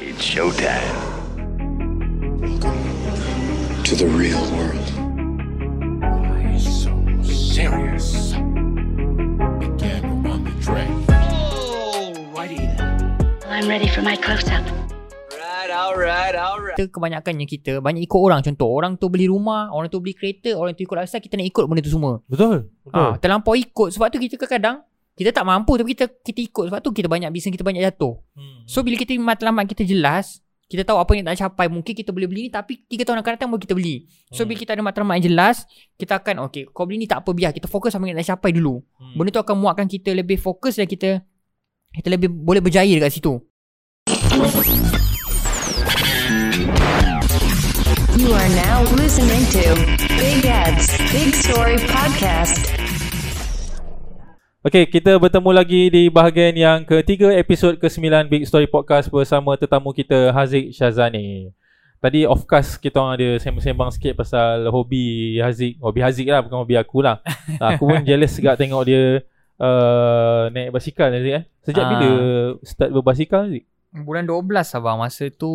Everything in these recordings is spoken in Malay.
It's showtime. to the real world. Why so serious? Again on the track. I'm ready for my close up. kita kebanyakannya kita banyak ikut orang contoh orang tu beli rumah orang tu beli kereta orang tu ikut lifestyle kita nak ikut benda tu semua Betul. Betul. ha, terlampau ikut sebab tu kita kadang kita tak mampu tapi kita kita ikut sebab tu kita banyak bisnes kita banyak jatuh Hmm. so bila kita matlamat kita jelas kita tahu apa yang nak capai mungkin kita boleh beli ni tapi 3 tahun akan datang baru kita beli so Hmm. bila kita ada matlamat yang jelas kita akan okay kau beli ni tak apa biar kita fokus apa yang nak capai dulu Hmm. benda tu akan muatkan kita lebih fokus dan kita kita lebih boleh berjaya dekat situ You are now listening to Big Ed's Big Story Podcast. Okey, kita bertemu lagi di bahagian yang ketiga episod ke-9 Big Story Podcast bersama tetamu kita Haziq Syazani. Tadi off cast kita orang ada sembang-sembang sikit pasal hobi Haziq. Hobi Haziq lah, bukan hobi aku lah. aku pun jealous juga tengok dia uh, naik basikal Haziq eh. Sejak Ah. bila start berbasikal Haziq? Bulan 12 abang Masa tu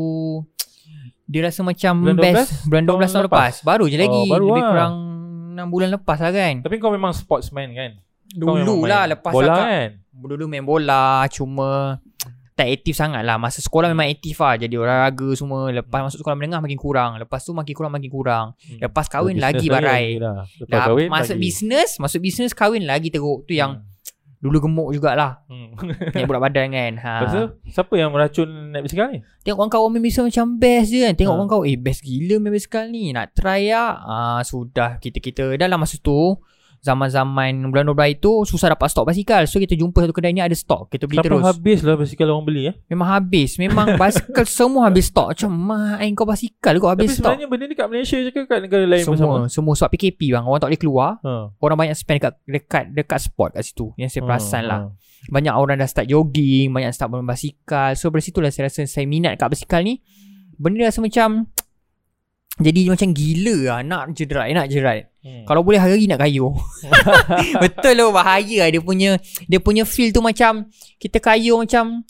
Dia rasa macam Bulan best 12? Bulan 12 tahun, Tahun lepas. Baru je lagi Oh, baru Lebih lah. kurang 6 bulan lepas lah kan Tapi kau memang sportsman kan? Memang Dulu main lah Lepas bola kan? Dulu main bola Cuma Tak aktif sangat lah Masa sekolah memang aktif lah Jadi olahraga semua Lepas masuk sekolah menengah makin kurang Lepas tu makin kurang makin kurang Hmm. Lepas kahwin Business lagi barai Lah. Lepas Dah kahwin masuk lagi. bisnes Masuk bisnes kahwin lagi teruk Tu yang Hmm. Dulu gemuk jugalah Hmm. Naik budak badan kan ha. Lepas tu siapa yang meracun naik basikal ni? Tengok kawan-kawan main bicycle macam best je kan Tengok Ha. kawan-kawan Eh best gila main bicycle ni Nak try lah ah, Sudah kita-kita Dah lah masa tu Zaman-zaman bulan 12 itu Susah dapat stok basikal. So kita jumpa satu kedai ni ada stok. Kita beli Sampai terus. habis lah basikal orang beli eh. Memang habis. Memang basikal semua habis stok. Macam main kau basikal kau Tapi habis stok. sebenarnya benda ni kat Malaysia je ke kat negara lain pun sama? Semua Semua sebab PKP bang. Orang tak boleh keluar. Ha. Orang banyak spend dekat Dekat dekat spot kat situ. Yang saya perasan Ha, lah. Ha. Banyak orang dah start jogging Banyak start berbasikal So dari situlah saya rasa Saya minat kat basikal ni. Benda rasa macam Jadi macam gila lah Nak je ride Nak je ride Hmm. Kalau boleh hari nak kayuh Betul lah bahaya lah. Dia punya Dia punya feel tu macam Kita kayuh macam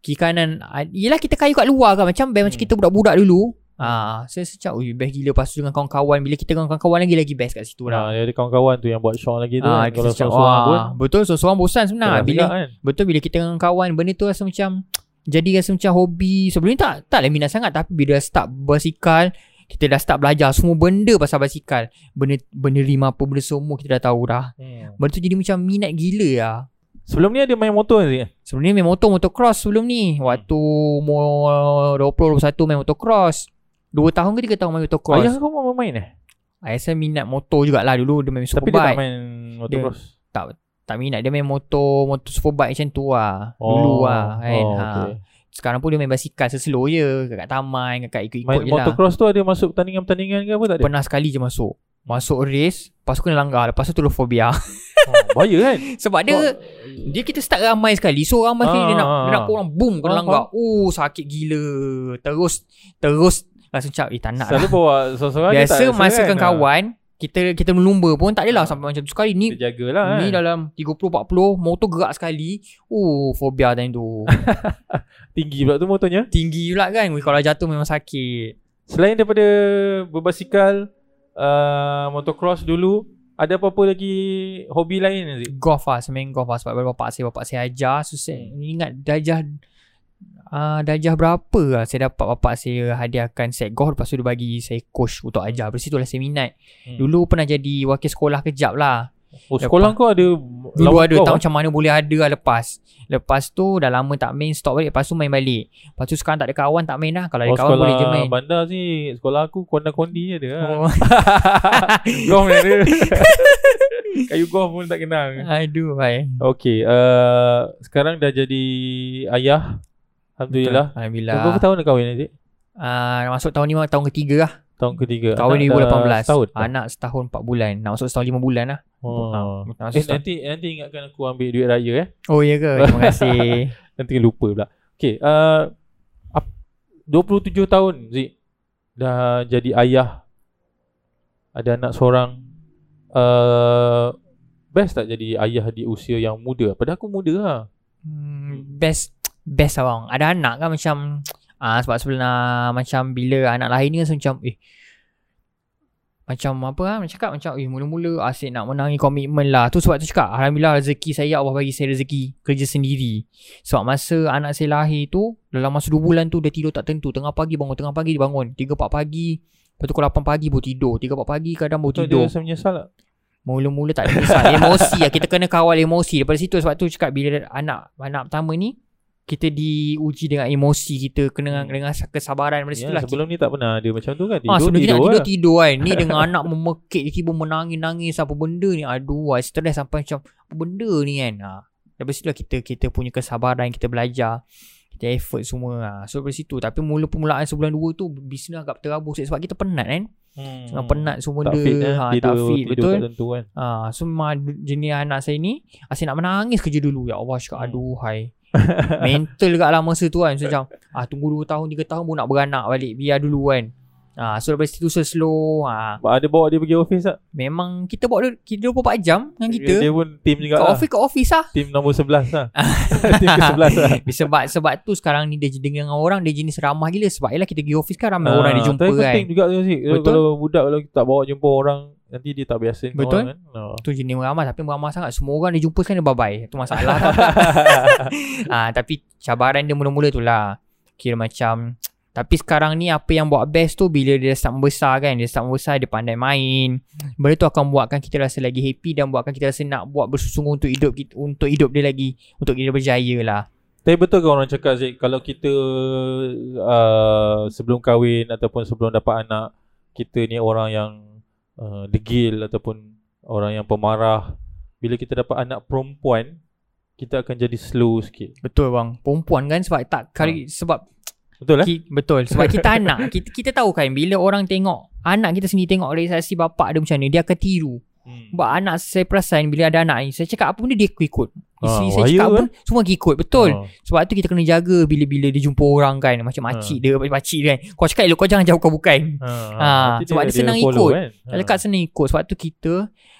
Kiri kanan. Ah, Yelah kita kayuh kat luar kan. Macam best macam Hmm. kita budak-budak dulu. Ah, saya secak Ui best gila. Lepas tu dengan kawan-kawan Bila kita dengan kawan-kawan lagi Lagi best kat situ Ha, lah. Dia ada kawan-kawan tu yang buat show lagi tu Ah, kan. Kalau seorang-seorang pun. Betul so seorang bosan sebenarnya. Keras Bila kan. Betul bila kita dengan kawan Benda tu rasa macam Jadi rasa macam hobi. Sebelum ni tak Taklah minat sangat. Tapi bila start berbasikal Kita dah start belajar Semua benda pasal basikal. Benda Benda lima apa Benda semua kita dah tahu dah. Hmm. Benda tu jadi macam minat gila lah Sebelum ni ada main motor ni. Sebelum ni main motor Motocross sebelum ni. Waktu umur 20-21 main motocross. 2 tahun ke 3 tahun main motocross? Ayah kau mau main eh? Ayah saya minat motor jugalah. Dulu dia main Tapi dia tak superbike main motocross. tak minat. Dia main motor Motor superbike macam tu lah. Dulu lah kan. Oh, ha. Sekarang pun dia main basikal Seslow je Kat taman Kat ikut-ikut Main je lah. motocross tu ada masuk pertandingan-pertandingan ke apa tak ada? Pernah sekali je masuk. Masuk race Lepas tu kena langgar. Lepas tu terus fobia Oh, bahaya kan? Sebab dia Dia kita start ramai sekali. So ramai sekali dia nak Ah, Dia nak korang boom Kena Ah, langgar. Oh sakit gila. Terus Terus Rasa macam Eh tak nak Selalu lah. bawa seorang-seorang Biasa masa kan? kawan Kita kita melumba pun Tak adalah sampai macam tu Sekali. Ni jagalah kan. Ni dalam 30-40 Motor gerak sekali. Oh fobia time tu. Tinggi pula tu motornya. Tinggi pula kan? Kalau jatuh memang sakit. Selain daripada berbasikal, uh, motocross dulu, ada apa-apa lagi hobi lain Aziz? Golf lah Saya main golf lah Sebab bapak saya Bapak saya ajar. So saya ingat Darjah uh, Darjah berapa lah Saya dapat bapak saya Hadiahkan set golf Lepas tu dia bagi Saya coach untuk ajar. Dari situ lah saya minat. Hmm. Dulu pernah jadi Wakil sekolah kejap lah. Oh, sekolah kau ada Dulu ada Tak ah? macam mana boleh ada lah lepas. Lepas tu Dah lama tak main Stop balik Lepas tu main balik. Lepas tu sekarang tak ada kawan Tak main lah. Kalau ada Oh, kawan sekolah boleh je main. bandar sih. Sekolah aku konda-kondi je ada lah. Oh. Golf ada. Kayu golf pun tak kenal. Aduh hai. Okay uh, Sekarang dah jadi ayah Alhamdulillah. Alhamdulillah. Berapa tahun dah kahwin Aziz? uh, Masuk tahun ni tahun ketiga lah. Tahun ketiga. Tahun Anak dah 2018 Setahun? Anak setahun 4 bulan. Nak masuk setahun 5 bulan lah. Oh. Masuk Eh setahun. nanti Nanti ingatkan aku ambil duit raya eh. Oh ya ke? Terima kasih. Nanti lupa pula. Okay uh, ap- 27 tahun Zik Dah jadi ayah. Ada anak seorang. Uh, Best tak jadi ayah di usia yang muda? Padahal aku muda lah. Hmm, Best Best abang Ada anak kan macam Ah sebab sebelah macam bila anak lahir ni rasa macam eh macam apa ah macam cakap macam eh mula-mula asyik nak menangi komitmen lah. Tu sebab tu cakap alhamdulillah rezeki saya Allah bagi saya rezeki kerja sendiri. Sebab masa anak saya lahir tu dalam masa 2 bulan tu dia tidur tak tentu. Tengah pagi bangun, tengah pagi dia bangun. 3 4 pagi Lepas tu pukul 8 pagi baru tidur 3 4 pagi kadang baru Tu dia tidur rasa menyesal tak? Mula-mula tak ada kisah Emosi lah Kita kena kawal emosi Daripada situ sebab tu cakap Bila anak anak pertama ni Kita diuji dengan emosi Kita kena dengan kesabaran Daripada situ Ya, lah sebelum ni tak pernah ada macam tu kan. Tidur, Ah, sebelum ni nak tidur, tidur lah. tidur kan Ni dengan anak memekik Tiba menangis-nangis Apa benda ni Aduh ah, Stres sampai macam Apa benda ni kan ha. Daripada situ lah kita Kita punya kesabaran Kita belajar Kita effort semua ha. So daripada situ Tapi mula permulaan sebulan dua tu Bisnes agak terabur Sebab kita penat kan Hmm. Tengah penat semua tak benda fit eh. ha, tidur, Tak fit tidur Betul tentu kan. ha, So jenis anak saya ni Asyik nak menangis kerja dulu Ya Allah cakap Hmm. aduh hai Mental kat lah masa tu kan So macam ah, Tunggu 2 tahun 3 tahun pun nak beranak balik Biar dulu kan ah, So daripada situ slow ah, Ada bawa dia pergi office tak? Memang kita bawa dia Kita 24 jam dengan kita Dia pun team juga Kat lah. office kat office lah Team nombor 11 lah. team ke-11 lah. sebab sebab tu sekarang ni dia dengan orang dia jenis ramah gila sebab yalah kita pergi office kan ramai Ah, orang dia jumpa kan. penting juga tu sih. Betul. Kalau budak kalau kita tak bawa jumpa orang nanti dia tak biasa Betul. orang kan. Ah. Tu jenis ramah tapi ramah sangat semua orang dia jumpa sekarang dia bye bye. Tu masalah ah tapi cabaran dia mula-mula tu lah. Kira macam tapi sekarang ni apa yang buat best tu bila dia start membesar kan Dia start membesar dia pandai main Benda tu akan buatkan kita rasa lagi happy Dan buatkan kita rasa nak buat bersungguh untuk hidup kita, Untuk hidup dia lagi Untuk kita berjaya lah Tapi betul ke orang cakap Zik Kalau kita uh, Sebelum kahwin Ataupun sebelum dapat anak Kita ni orang yang uh, Degil Ataupun Orang yang pemarah Bila kita dapat anak perempuan Kita akan jadi slow sikit. Betul bang. Perempuan kan sebab tak kali Sebab Betul eh? Ki, betul sebab kita anak. Kita kita tahu kan bila orang tengok anak kita sendiri tengok realisasi bapak dia macam ni dia akan tiru. Hmm. sebab anak saya perasan bila ada anak ni saya cakap apa benda dia ikut isteri Ah, saya cakap apa kan? semua ikut betul Ah. sebab tu kita kena jaga bila-bila dia jumpa orang kan macam makcik dia makcik dia kan kau cakap elok kau jangan jauh kau bukan Ha, Ah, nanti sebab dia senang follow ikut. kan? kalau kat senang ikut sebab tu kita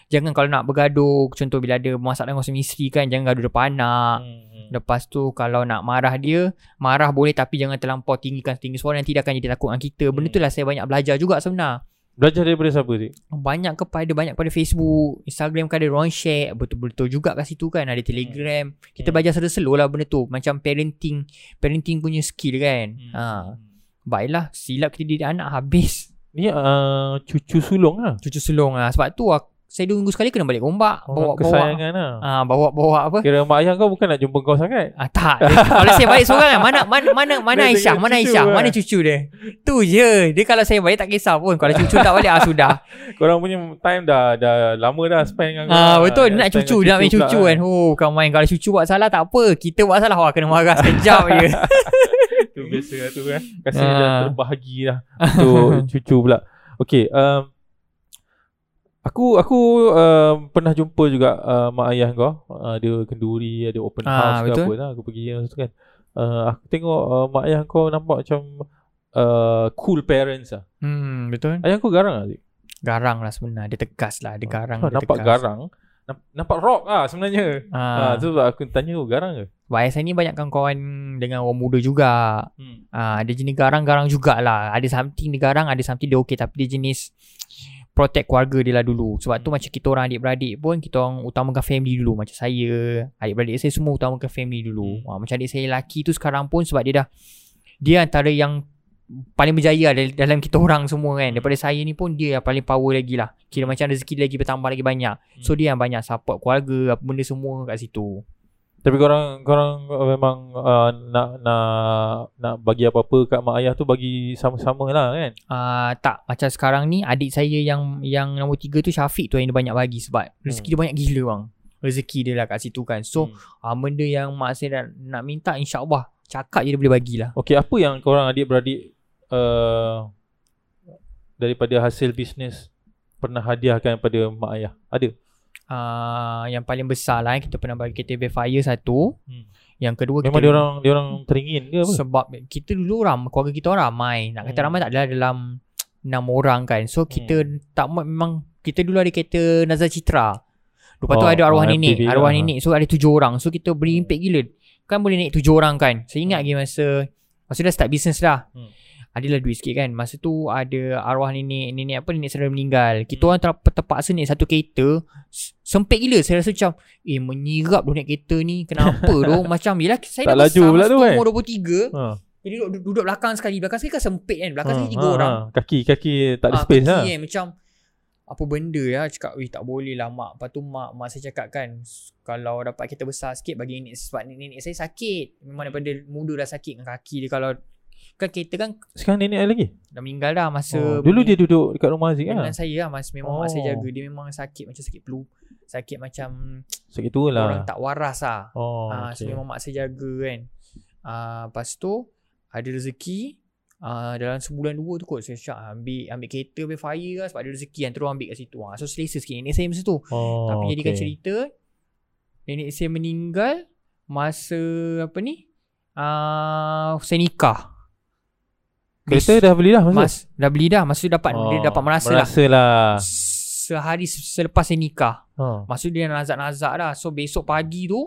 jangan kalau nak bergaduh contoh bila ada masalah dengan isteri kan jangan gaduh depan anak Hmm, hmm. Lepas tu kalau nak marah dia Marah boleh tapi jangan terlampau tinggikan tinggi suara Nanti dia akan jadi takut dengan kita Benda Hmm. tu lah saya banyak belajar juga sebenar Belajar daripada siapa Zik? Banyak kepada Banyak pada Facebook Instagram kan ada orang share Betul-betul juga kat situ kan Ada Telegram Kita Hmm. belajar slow lah benda tu Macam parenting Parenting punya skill kan Hmm. ha. Baiklah Silap kita didik anak habis Ni uh, cucu sulung lah Cucu sulung lah Sebab tu aku, saya dua minggu sekali kena balik gombak Orang Bawa-bawa kesayangan lah Ah, bawa-bawa apa? Kira mak ayah kau bukan nak jumpa kau sangat Ah tak. Dia, kalau saya balik seorang kan mana mana mana mana Aisyah, mana Aisyah, lah. mana cucu dia. Tu je. Dia kalau saya balik tak kisah pun. Kalau cucu tak balik ah sudah. Korang punya time dah dah lama dah spend dengan kau Ah betul dia nak cucu, nak main cucu kan. Oh, bukan main kalau cucu buat salah tak apa. Kita buat salah wah kena marah sekejap je. Tu biasa tu kan Kasi Ah. dah terbahagi lah Untuk cucu pula Okay um, Aku aku um, pernah jumpa juga uh, mak ayah kau uh, Ada kenduri, ada open Ah, house ke betul. apa lah Aku pergi yang tu kan uh, Aku tengok uh, mak ayah kau nampak macam uh, Cool parents lah Hmm, betul. Ayah kau garang lah Zik? Garang lah sebenarnya. Dia tegas lah. Dia garang. Oh, dia nampak tegas. garang Namp- Nampak rock lah sebenarnya Ah. ah. Tu sebab aku tanya oh, garang ke? Sebab ayah saya ni banyak kawan dengan orang muda juga. Hmm. Ah, dia jenis garang-garang jugalah. Ada something dia garang, ada something dia okey tapi dia jenis protect keluarga dia lah dulu. Sebab tu Hmm. macam kita orang adik-beradik pun kita orang utamakan family dulu. Macam saya, adik-beradik saya semua utamakan family dulu. Hmm. Ah, macam adik saya lelaki tu sekarang pun sebab dia dah dia antara yang paling berjaya dal- dalam kita orang semua kan. Daripada saya ni pun dia yang paling power lagi lah. Kira macam rezeki lagi bertambah lagi banyak. So Hmm. dia yang banyak support keluarga apa benda semua kat situ. Tapi korang korang memang uh, nak nak nak bagi apa-apa kat mak ayah tu bagi sama-sama lah kan. Uh, tak macam sekarang ni adik saya yang yang nombor tiga tu Syafiq tu yang dia banyak bagi sebab rezeki dia banyak gila bang. Rezeki dia lah kat situ kan. So hmm. uh, benda yang mak saya nak, nak minta insya-Allah cakap je dia boleh bagilah. Okey, apa yang korang adik-beradik uh, daripada hasil bisnes pernah hadiahkan pada mak ayah? Ada? Uh, yang paling besar lah eh, kita pernah bagi KTV Fire satu. Hmm. Yang kedua Memang kita dia orang dia orang teringin ke apa? sebab kita dulu ram keluarga kita orang ramai. Nak kata Hmm. ramai tak adalah dalam enam orang kan. So kita tak ma- memang kita dulu ada kereta Nazar Citra. Lepas tu Oh, ada arwah oh, nenek, arwah lah. nenek. So ada tujuh orang. So kita beri impek gila. Kan boleh naik tujuh orang kan. Saya ingat lagi masa Masa dah start business dah Hmm. Adalah duit sikit kan. Masa tu ada arwah nenek Nenek apa Nenek saudara meninggal. Kita Hmm. orang ter- terpaksa naik satu kereta Sempit gila. Saya rasa macam Eh menyirap tu naik kereta ni. Kenapa tu Macam yelah Saya Tak dah laju besar pula tu, kan? umur 23 Ha. Jadi duduk, duduk belakang sekali. Belakang sekali kan sempit kan. Belakang Ha, sekali tiga ha, orang. ha. Kaki kaki tak ada Ah, space kaki lah. kan, Macam Apa benda ya? Cakap Weh tak boleh lah mak. Lepas tu mak Mak saya cakap kan "S- Kalau dapat kita besar sikit Bagi nenek Sebab nenek saya sakit. Memang daripada muda dah sakit Dengan kaki dia. Kalau Kan kereta kan Sekarang nenek ada lagi? Dah meninggal dah Masa Oh, dulu dia duduk dekat rumah Haziq Dengan lah. saya lah mas, Memang mak Oh. saya jaga. Dia memang sakit Macam sakit flu. Sakit macam Sakit tua lah. Orang tak waras lah. Oh, Ah, okay. So memang mak saya jaga kan. Ah, Lepas tu Ada rezeki. Ah, Dalam sebulan dua tu kot Saya syak ambil Ambil kereta Ambil fire lah Sebab ada rezeki Yang terus ambil kat situ. Ah, So selesa sikit. Nenek saya masa tu. Oh, Tapi jadikan cerita Nenek saya meninggal Masa Apa ni? Ah, Saya nikah Kereta dah beli dah masa? Mas Dah beli dah. Masa tu dapat Oh, Dia dapat merasa, lah Merasa lah. Sehari se- selepas saya nikah. Ha. Maksud dia nazak-nazak dah. So besok pagi tu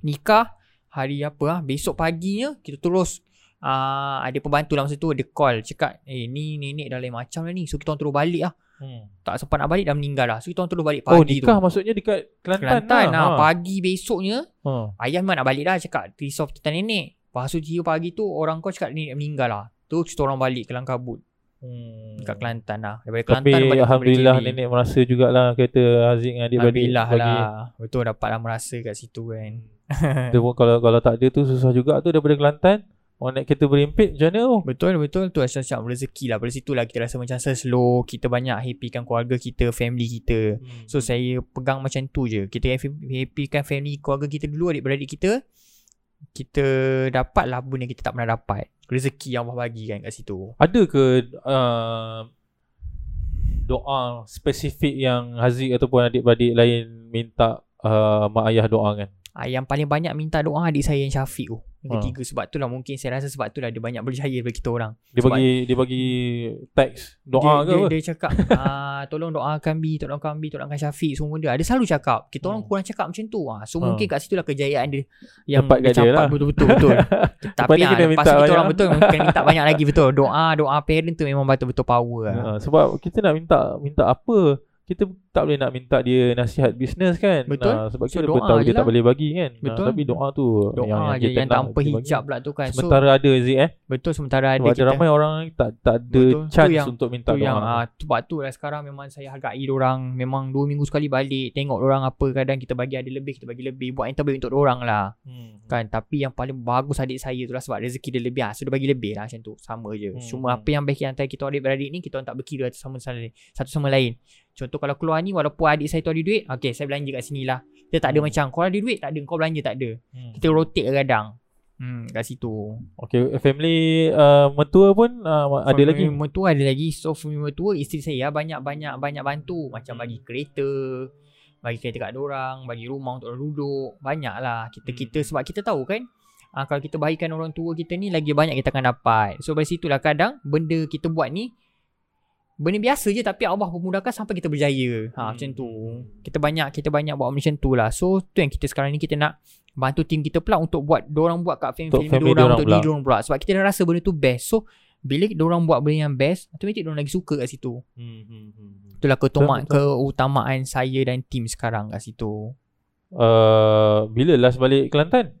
Nikah. Hari apa ah? Besok paginya Kita terus uh, Ada pembantu lah masa tu Dia call Cakap Eh ni nenek dah lain macam dah ni. So kita orang terus balik lah Hmm. Tak sempat nak balik Dah meninggal lah So kita orang terus balik pagi Oh, nikah tu maksudnya dekat Kelantan, Kelantan lah. lah. Pagi besoknya Ha. Ayah memang nak balik dah. Cakap Risau tentang nenek. Lepas tu pagi tu Orang kau cakap nenek meninggal lah Tu kita orang balik ke Langkabut Hmm. Dekat Kelantan lah Daripada Tapi Kelantan balik ke Alhamdulillah Kelly. nenek merasa jugalah Kereta Haziq dengan adik-beradik Alhamdulillah bagi. lah Betul dapat lah merasa kat situ kan Dia pun kalau kalau tak ada tu susah juga tu daripada Kelantan. Orang naik kereta berimpit macam mana tu? Betul betul tu macam rezeki lah. Dari situ lah kita rasa macam slow, kita banyak happykan keluarga kita, family kita. Hmm. So saya pegang macam tu je. Kita happykan family keluarga kita dulu adik-beradik kita. Kita dapat lah benda yang kita tak pernah dapat. Rezeki yang Allah bagi kan kat situ. Ada ke uh, doa spesifik yang Haziq ataupun adik-beradik lain minta uh, mak ayah doakan? Ah, yang paling banyak minta doa adik saya yang Syafiq tu. Yang Ha. ketiga sebab tu lah mungkin saya rasa sebab tu lah dia banyak berjaya daripada kita orang. Dia Sebab- bagi dia bagi teks doa dia, ke dia, apa? dia cakap ah, tolong doakan Bi, tolongkan Bi, tolongkan Syafiq semua benda. Dia selalu cakap. Kita orang Hmm. kurang cakap macam tu. Ah, so Ha. mungkin kat situ lah kejayaan dia yang Dapat dia capai lah. betul-betul betul. Tapi ah, kita lepas kita orang betul kena minta banyak lagi betul. Doa doa parent tu memang betul-betul power lah. Ha, sebab kita nak minta minta apa? Kita tak boleh nak minta dia nasihat bisnes kan? Betul. Ha, sebab So, kita tahu dia tak lah. boleh bagi kan? Ha, Betul. tapi doa tu Doa yang, yang je yang tanpa bagi. hijab lah tu kan. So Sementara ada Zik eh. betul sementara ada Sebab ada kita ramai orang tak tak ada Betul. Tu chance yang- untuk minta tu doa. yang ah, sebab tu lah sekarang memang saya hargai orang memang 2 minggu sekali balik tengok orang apa kadang kita bagi ada lebih kita bagi lebih buat yang terbaik untuk orang lah Hmm. kan tapi yang paling bagus adik saya tu lah sebab rezeki dia lebih ah so dia bagi lebih lah macam tu sama je Hmm. cuma apa yang baik antara kita adik-beradik ni kita orang tak berkira satu sama sama satu sama lain contoh kalau keluar ni walaupun adik saya tu ada duit okey saya belanja kat sini lah kita tak ada Hmm. macam kau ada duit tak ada kau belanja tak ada Hmm. kita rotate kadang hmm kat situ Okay, family uh, mertua pun uh, ada lagi. Family mertua ada lagi So family mertua Isteri saya banyak-banyak Banyak bantu Macam Hmm. bagi kereta Bagi kereta kat orang Bagi rumah untuk orang duduk Banyak lah Kita-kita Hmm. Sebab kita tahu kan ah, Kalau kita baikkan orang tua kita ni Lagi banyak kita akan dapat So dari situlah kadang Benda kita buat ni Benda biasa je Tapi Allah memudahkan Sampai kita berjaya. Ha, Hmm. Macam tu. Kita banyak Kita banyak buat macam tu lah. So tu yang kita sekarang ni Kita nak Bantu tim kita pula Untuk buat Diorang buat kat family-family family diorang diorang Untuk diri diorang pula. Sebab kita dah rasa benda tu best. So bila diorang buat benda yang best Automatik diorang lagi suka kat situ. Hmm, hmm, hmm. Itulah keutamaan, Betul, keutamaan saya dan tim sekarang kat situ. Uh, bila last balik Kelantan?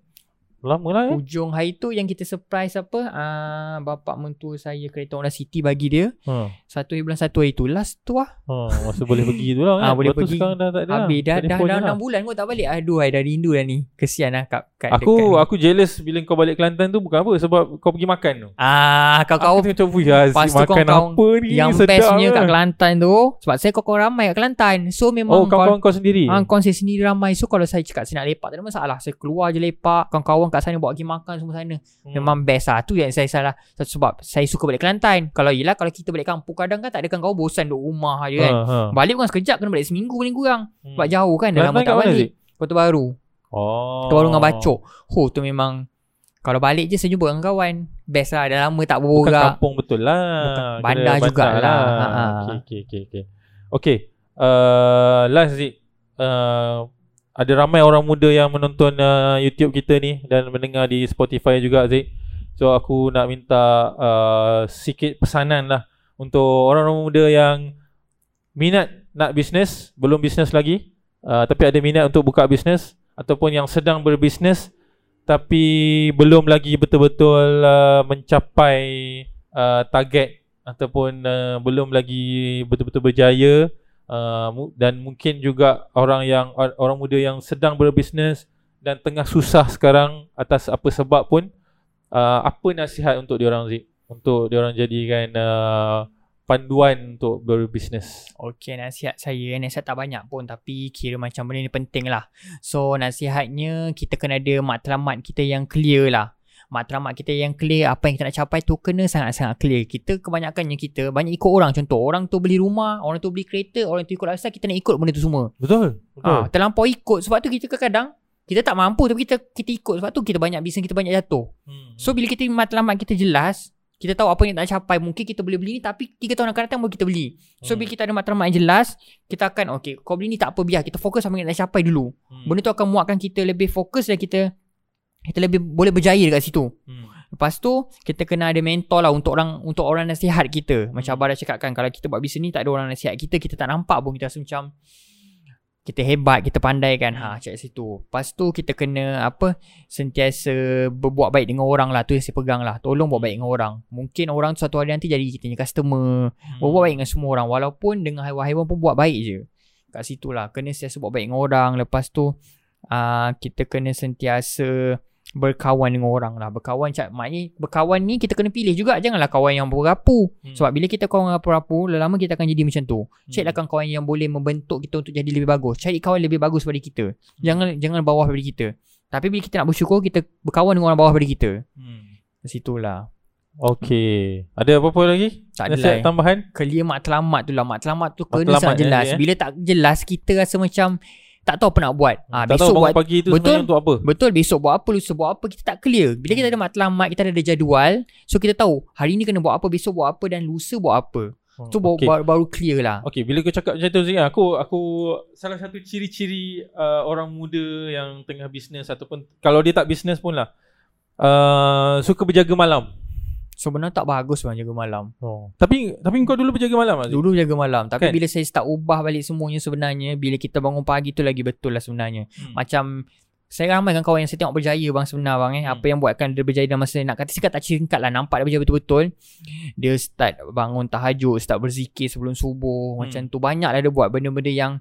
Lama lah eh. Hujung hari tu yang kita surprise apa uh, Bapak mentua saya kereta Honda City bagi dia Ha. Satu hari bulan satu hari tu Last tu lah Ha, masa boleh pergi tu lah kan. Ah, boleh Lepas pergi. sekarang dah tak ada. Habis dah, dah, dah, lah. 6 bulan kau tak balik Aduh I dah rindu dah ni Kesian lah kat, kat Aku dekat ni. aku jealous bila kau balik Kelantan tu bukan apa sebab kau pergi makan tu. Ah, Aku kau-kau tengok macam "Wih, Aziz Lepas tu makan kawan-kawan apa ni Yang bestnya lah." kat Kelantan tu Sebab saya kau ramai kat Kelantan So Oh memang kawan-kawan kau sendiri. Ah, kawan saya sendiri ramai So kalau saya cakap saya nak lepak Tak ada masalah Saya keluar je lepak Kawan-kawan kat sana Bawa pergi makan semua sana Hmm. Memang best lah Tu yang saya salah Satu sebab Saya suka balik Kelantan Kalau yelah Kalau kita balik kampung Kadang kan tak ada kawan bosan duduk rumah je kan Ha, ha. Balik bukan sekejap Kena balik seminggu paling kurang Hmm. Sebab jauh kan Dah lama tak balik? Kota Baru Oh. Kota Baru dengan Bacok Oh tu memang Kalau balik je Saya jumpa dengan kawan Best lah Dah lama tak Bukan berborak kampung betul lah. Bukan, bandar jugalah. Ha, ha. Okay, okay, okay, okay. Okay. Uh, last Zik. Uh, ada ramai orang muda yang menonton uh, YouTube kita ni dan mendengar di Spotify juga Zik. So aku nak minta uh, sikit pesanan lah untuk orang-orang muda yang minat nak bisnes, belum bisnes lagi, uh, tapi ada minat untuk buka bisnes ataupun yang sedang berbisnes tapi belum lagi betul-betul uh, mencapai uh, target ataupun uh, belum lagi betul-betul berjaya uh, dan mungkin juga orang yang or- orang muda yang sedang berbisnes dan tengah susah sekarang atas apa sebab pun uh, apa nasihat untuk diorang Zik? Untuk diorang jadikan uh, panduan untuk berbisnes. Okey nasihat saya Nasihat tak banyak pun Tapi kira macam benda ni penting lah So nasihatnya Kita kena ada matlamat kita yang clear lah Matlamat kita yang clear Apa yang kita nak capai tu Kena sangat-sangat clear. Kita kebanyakannya kita Banyak ikut orang. Contoh orang tu beli rumah Orang tu beli kereta Orang tu ikut lifestyle Kita nak ikut benda tu semua. Betul betul. ha, Terlampau ikut. Sebab tu kita kadang-kadang Kita tak mampu Tapi kita kita ikut. Sebab tu kita banyak bisnes Kita banyak jatuh. Hmm. So bila kita matlamat kita jelas kita tahu apa yang nak capai. Mungkin kita boleh beli ni Tapi 3 tahun akan datang Baru kita beli. So Hmm. bila kita ada matlamat yang jelas Kita akan Okay kau beli ni tak apa Biar kita fokus Sama yang nak capai dulu. Hmm. Benda tu akan muatkan kita Lebih fokus Dan kita Kita lebih boleh berjaya dekat situ hmm. Lepas tu Kita kena ada mentor lah Untuk orang Untuk orang nasihat kita Macam Abah dah cakap kan Kalau kita buat bisnes ni Tak ada orang nasihat kita Kita tak nampak pun Kita rasa macam kita hebat, kita pandai kan. Ha, cakap situ. Lepas tu kita kena apa? Sentiasa berbuat baik dengan orang lah. Tu yang saya pegang lah. Tolong buat baik dengan orang. Mungkin orang tu satu hari nanti jadi kita punya customer. Hmm. Berbuat baik dengan semua orang. Walaupun dengan haiwan-haiwan pun buat baik je. Kat situ lah. Kena sentiasa buat baik dengan orang. Lepas tu uh, kita kena sentiasa berkawan dengan orang lah. Berkawan cak maknanya berkawan ni kita kena pilih juga. Janganlah kawan yang berapu. Hmm. Sebab bila kita kawan dengan perapu, lama kita akan jadi macam tu. Hmm. Carilah kawan yang boleh membentuk kita untuk jadi lebih bagus. Cari kawan lebih bagus daripada kita. Hmm. Jangan jangan bawah daripada kita. Tapi bila kita nak bersyukur, kita berkawan dengan orang bawah daripada kita. Hmm. Situlah. Okey. Ada apa-apa lagi? Tak ada Nasihat lah. tambahan? Clear matlamat tu lah. Matlamat tu kena Matlamat sangat je, jelas. eh. Bila tak jelas, kita rasa macam tak tahu apa nak buat. Ah, tak tahu besok bangun buat pagi tu betul? untuk apa? Betul besok buat apa Lusa buat apa Kita tak clear Bila kita ada matlamat Kita ada jadual So kita tahu Hari ni kena buat apa Besok buat apa Dan lusa buat apa Tu baru, Okey. baru, baru clear lah Okey, bila kau cakap macam tu Zik, aku aku salah satu ciri-ciri uh, orang muda yang tengah bisnes ataupun kalau dia tak bisnes pun lah uh, suka berjaga malam. Sebenarnya tak bagus bang jaga malam Oh. Tapi tapi kau dulu berjaga malam tak? Zik? Dulu jaga malam Tapi Kan? bila saya start ubah balik semuanya sebenarnya Bila kita bangun pagi tu lagi betul lah sebenarnya Hmm. Macam Saya ramai kan kawan yang saya tengok berjaya bang sebenar bang eh Hmm. Apa yang buatkan dia berjaya dalam masa Nak kata cakap tak singkat lah Nampak dia berjaya betul-betul Dia start bangun tahajud Start berzikir sebelum subuh Hmm. Macam tu Banyak lah dia buat benda-benda yang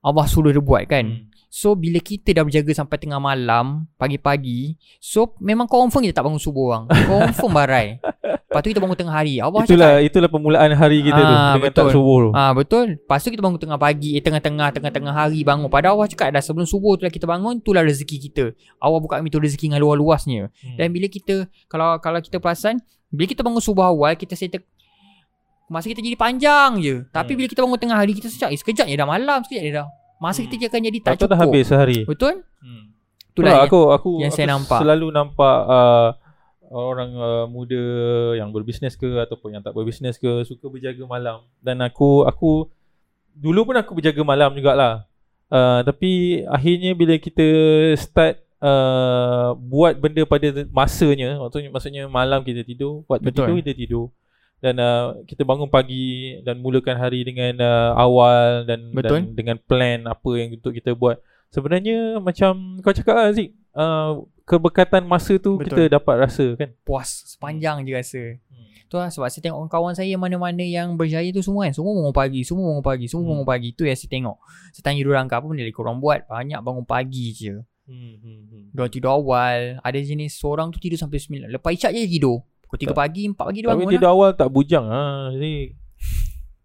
Allah suruh dia buat kan Hmm. So bila kita dah berjaga sampai tengah malam Pagi-pagi So memang confirm kita tak bangun subuh bang Confirm barai Lepas tu kita bangun tengah hari Allah Itulah itulah permulaan hari kita tu Ah, dengan betul. tak subuh tu. Ah betul. Lepas tu kita bangun tengah pagi, eh, tengah-tengah tengah-tengah hari bangun. Pada Allah cakap dah sebelum subuh tu lah kita bangun, itulah rezeki kita. Allah buka pintu rezeki dengan luas-luasnya. Hmm. Dan bila kita kalau kalau kita perasan, bila kita bangun subuh awal, kita set masa kita jadi panjang je. Tapi Hmm. bila kita bangun tengah hari, kita secak, eh, sekejap je dah malam, sekejap je dah. Masa Hmm. kita je akan jadi tak tahu cukup. dah habis sehari. Betul? Hmm. Itulah aku aku yang aku saya nampak. selalu nampak uh, orang uh, muda yang berbisnes ke ataupun yang tak berbisnes ke suka berjaga malam dan aku aku dulu pun aku berjaga malam jugalah. Uh, tapi akhirnya bila kita start uh, buat benda pada masanya maksudnya maksudnya malam kita tidur buat Betul. tidur kita tidur dan uh, kita bangun pagi dan mulakan hari dengan uh, awal dan, Betul. dan dengan plan apa yang untuk kita buat sebenarnya macam kau cakap lah Zik uh, keberkatan masa tu Betul. kita dapat rasa kan puas sepanjang je rasa. Hmm. Tu lah sebab saya tengok kawan saya mana-mana yang berjaya tu semua kan Semua bangun pagi Semua bangun pagi Semua Hmm. bangun pagi Tu yang saya tengok Saya tanya diorang ke apa benda lagi korang buat Banyak bangun pagi je Hmm, hmm, hmm. Diorang tidur awal Ada jenis seorang tu tidur sampai 9 Lepas isyak je tidur Pukul 3 Tak. pagi 4 pagi dia Tapi bangun tidur awal tak bujang ah Zik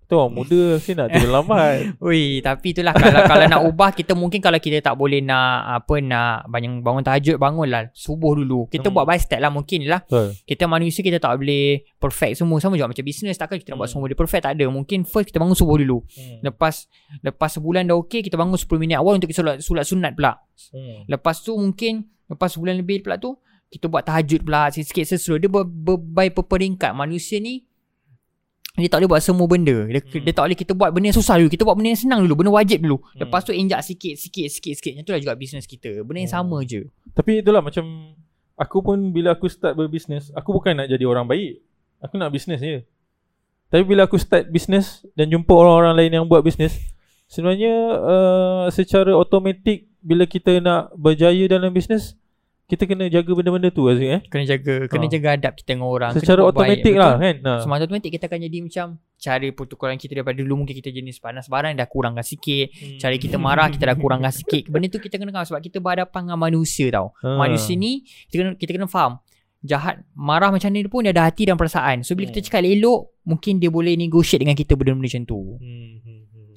Tu orang muda mesti nak tidur lambat Ui, tapi itulah kalau kalau nak ubah kita mungkin kalau kita tak boleh nak apa nak banyak bangun tahajud bangunlah subuh dulu. Kita Hmm. buat by step lah mungkin lah. Betul Kita manusia kita tak boleh perfect semua sama juga macam bisnes takkan kita nak buat Hmm. semua dia perfect tak ada. Mungkin first kita bangun subuh dulu. hmm. Lepas lepas sebulan dah okey kita bangun 10 minit awal untuk kita solat solat sunat pula. Hmm. Lepas tu mungkin lepas sebulan lebih pula tu kita buat tahajud pula sikit-sikit sesuai dia ber, ber, by berperingkat manusia ni dia tak boleh buat semua benda dia, Hmm. dia tak boleh kita buat benda yang susah dulu kita buat benda yang senang dulu benda wajib dulu Hmm. lepas tu injak sikit sikit sikit sikit macam tu lah juga bisnes kita benda yang Hmm. sama je Tapi itulah macam Aku pun bila aku start berbisnes, aku bukan nak jadi orang baik. Aku nak bisnes je. Tapi bila aku start bisnes dan jumpa orang-orang lain yang buat bisnes, sebenarnya uh, secara automatik bila kita nak berjaya dalam bisnes, kita kena jaga benda-benda tu Aziz eh. Kena jaga Kena Ha. jaga adab kita dengan orang Secara automatik betul? lah kan. Ha. Semasa automatik kita akan jadi macam Cara pertukaran kita daripada dulu Mungkin kita jenis panas barang Dah kurangkan sikit Hmm. Cara kita marah Kita dah kurangkan sikit Benda tu kita kena faham Sebab kita berhadapan dengan manusia tau Ha. Manusia ni Kita kena, kita kena faham Jahat Marah macam ni pun Dia ada hati dan perasaan So bila Hmm. kita cakap elok Mungkin dia boleh negotiate dengan kita Benda-benda macam tu Hmm, hmm, hmm.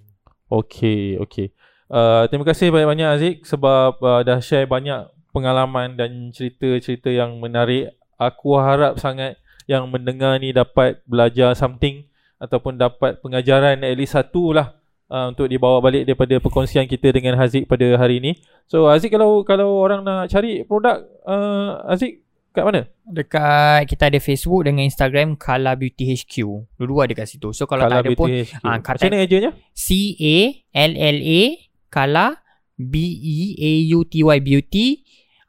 Okay, okay. Uh, terima kasih banyak-banyak Aziz sebab uh, dah share banyak pengalaman dan cerita-cerita yang menarik. Aku harap sangat yang mendengar ni dapat belajar something ataupun dapat pengajaran at least satu lah uh, untuk dibawa balik daripada perkongsian kita dengan Haziq pada hari ini. So Haziq kalau kalau orang nak cari produk uh, Haziq kat mana? Dekat Kita ada Facebook Dengan Instagram Kala Beauty HQ Dua-dua ada kat situ So kalau tak ada pun HQ. ah, Macam kata- mana ejanya? C-A-L-L-A Kala B-E-A-U-T-Y Beauty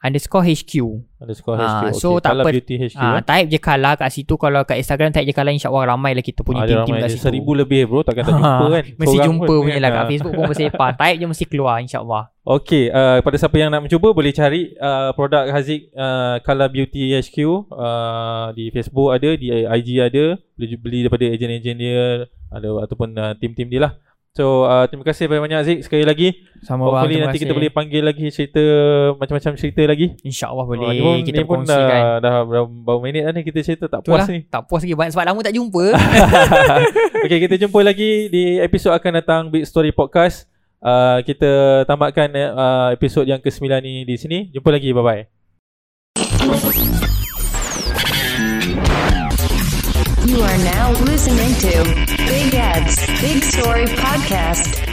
Underscore HQ Underscore Ah, HQ. so okay. tak apa. Beauty HQ. Ah, eh? type je Kala kat situ Kalau kat Instagram type je Kala InsyaAllah ramai lah kita punya tim-tim ramai kat situ seribu lebih bro Takkan tak jumpa kan Mesti Seorang jumpa pun punya lah Kat Ah. Facebook pun bersepah Type je mesti keluar InsyaAllah Okay uh, Pada siapa yang nak mencuba Boleh cari uh, Produk Haziq uh, Color Beauty HQ uh, Di Facebook ada Di IG ada Boleh beli daripada ejen-ejen dia ada Ataupun uh, tim-tim dia lah So uh, terima kasih banyak-banyak Haziq Sekali lagi Sama Hopefully terima nanti kita kasih. boleh panggil lagi Cerita Macam-macam cerita lagi InsyaAllah Ah, boleh ni pun, Kita pun kongsikan dah, dah berapa, minit dah ni Kita cerita tak Betul puas ni Tak puas lagi banyak Sebab lama tak jumpa okay, kita jumpa lagi di episod akan datang Big Story Podcast. Uh, kita tamatkan uh, episod yang ke-9 ni di sini. Jumpa lagi. Bye-bye. You are now listening to Big Ed's Big Story Podcast.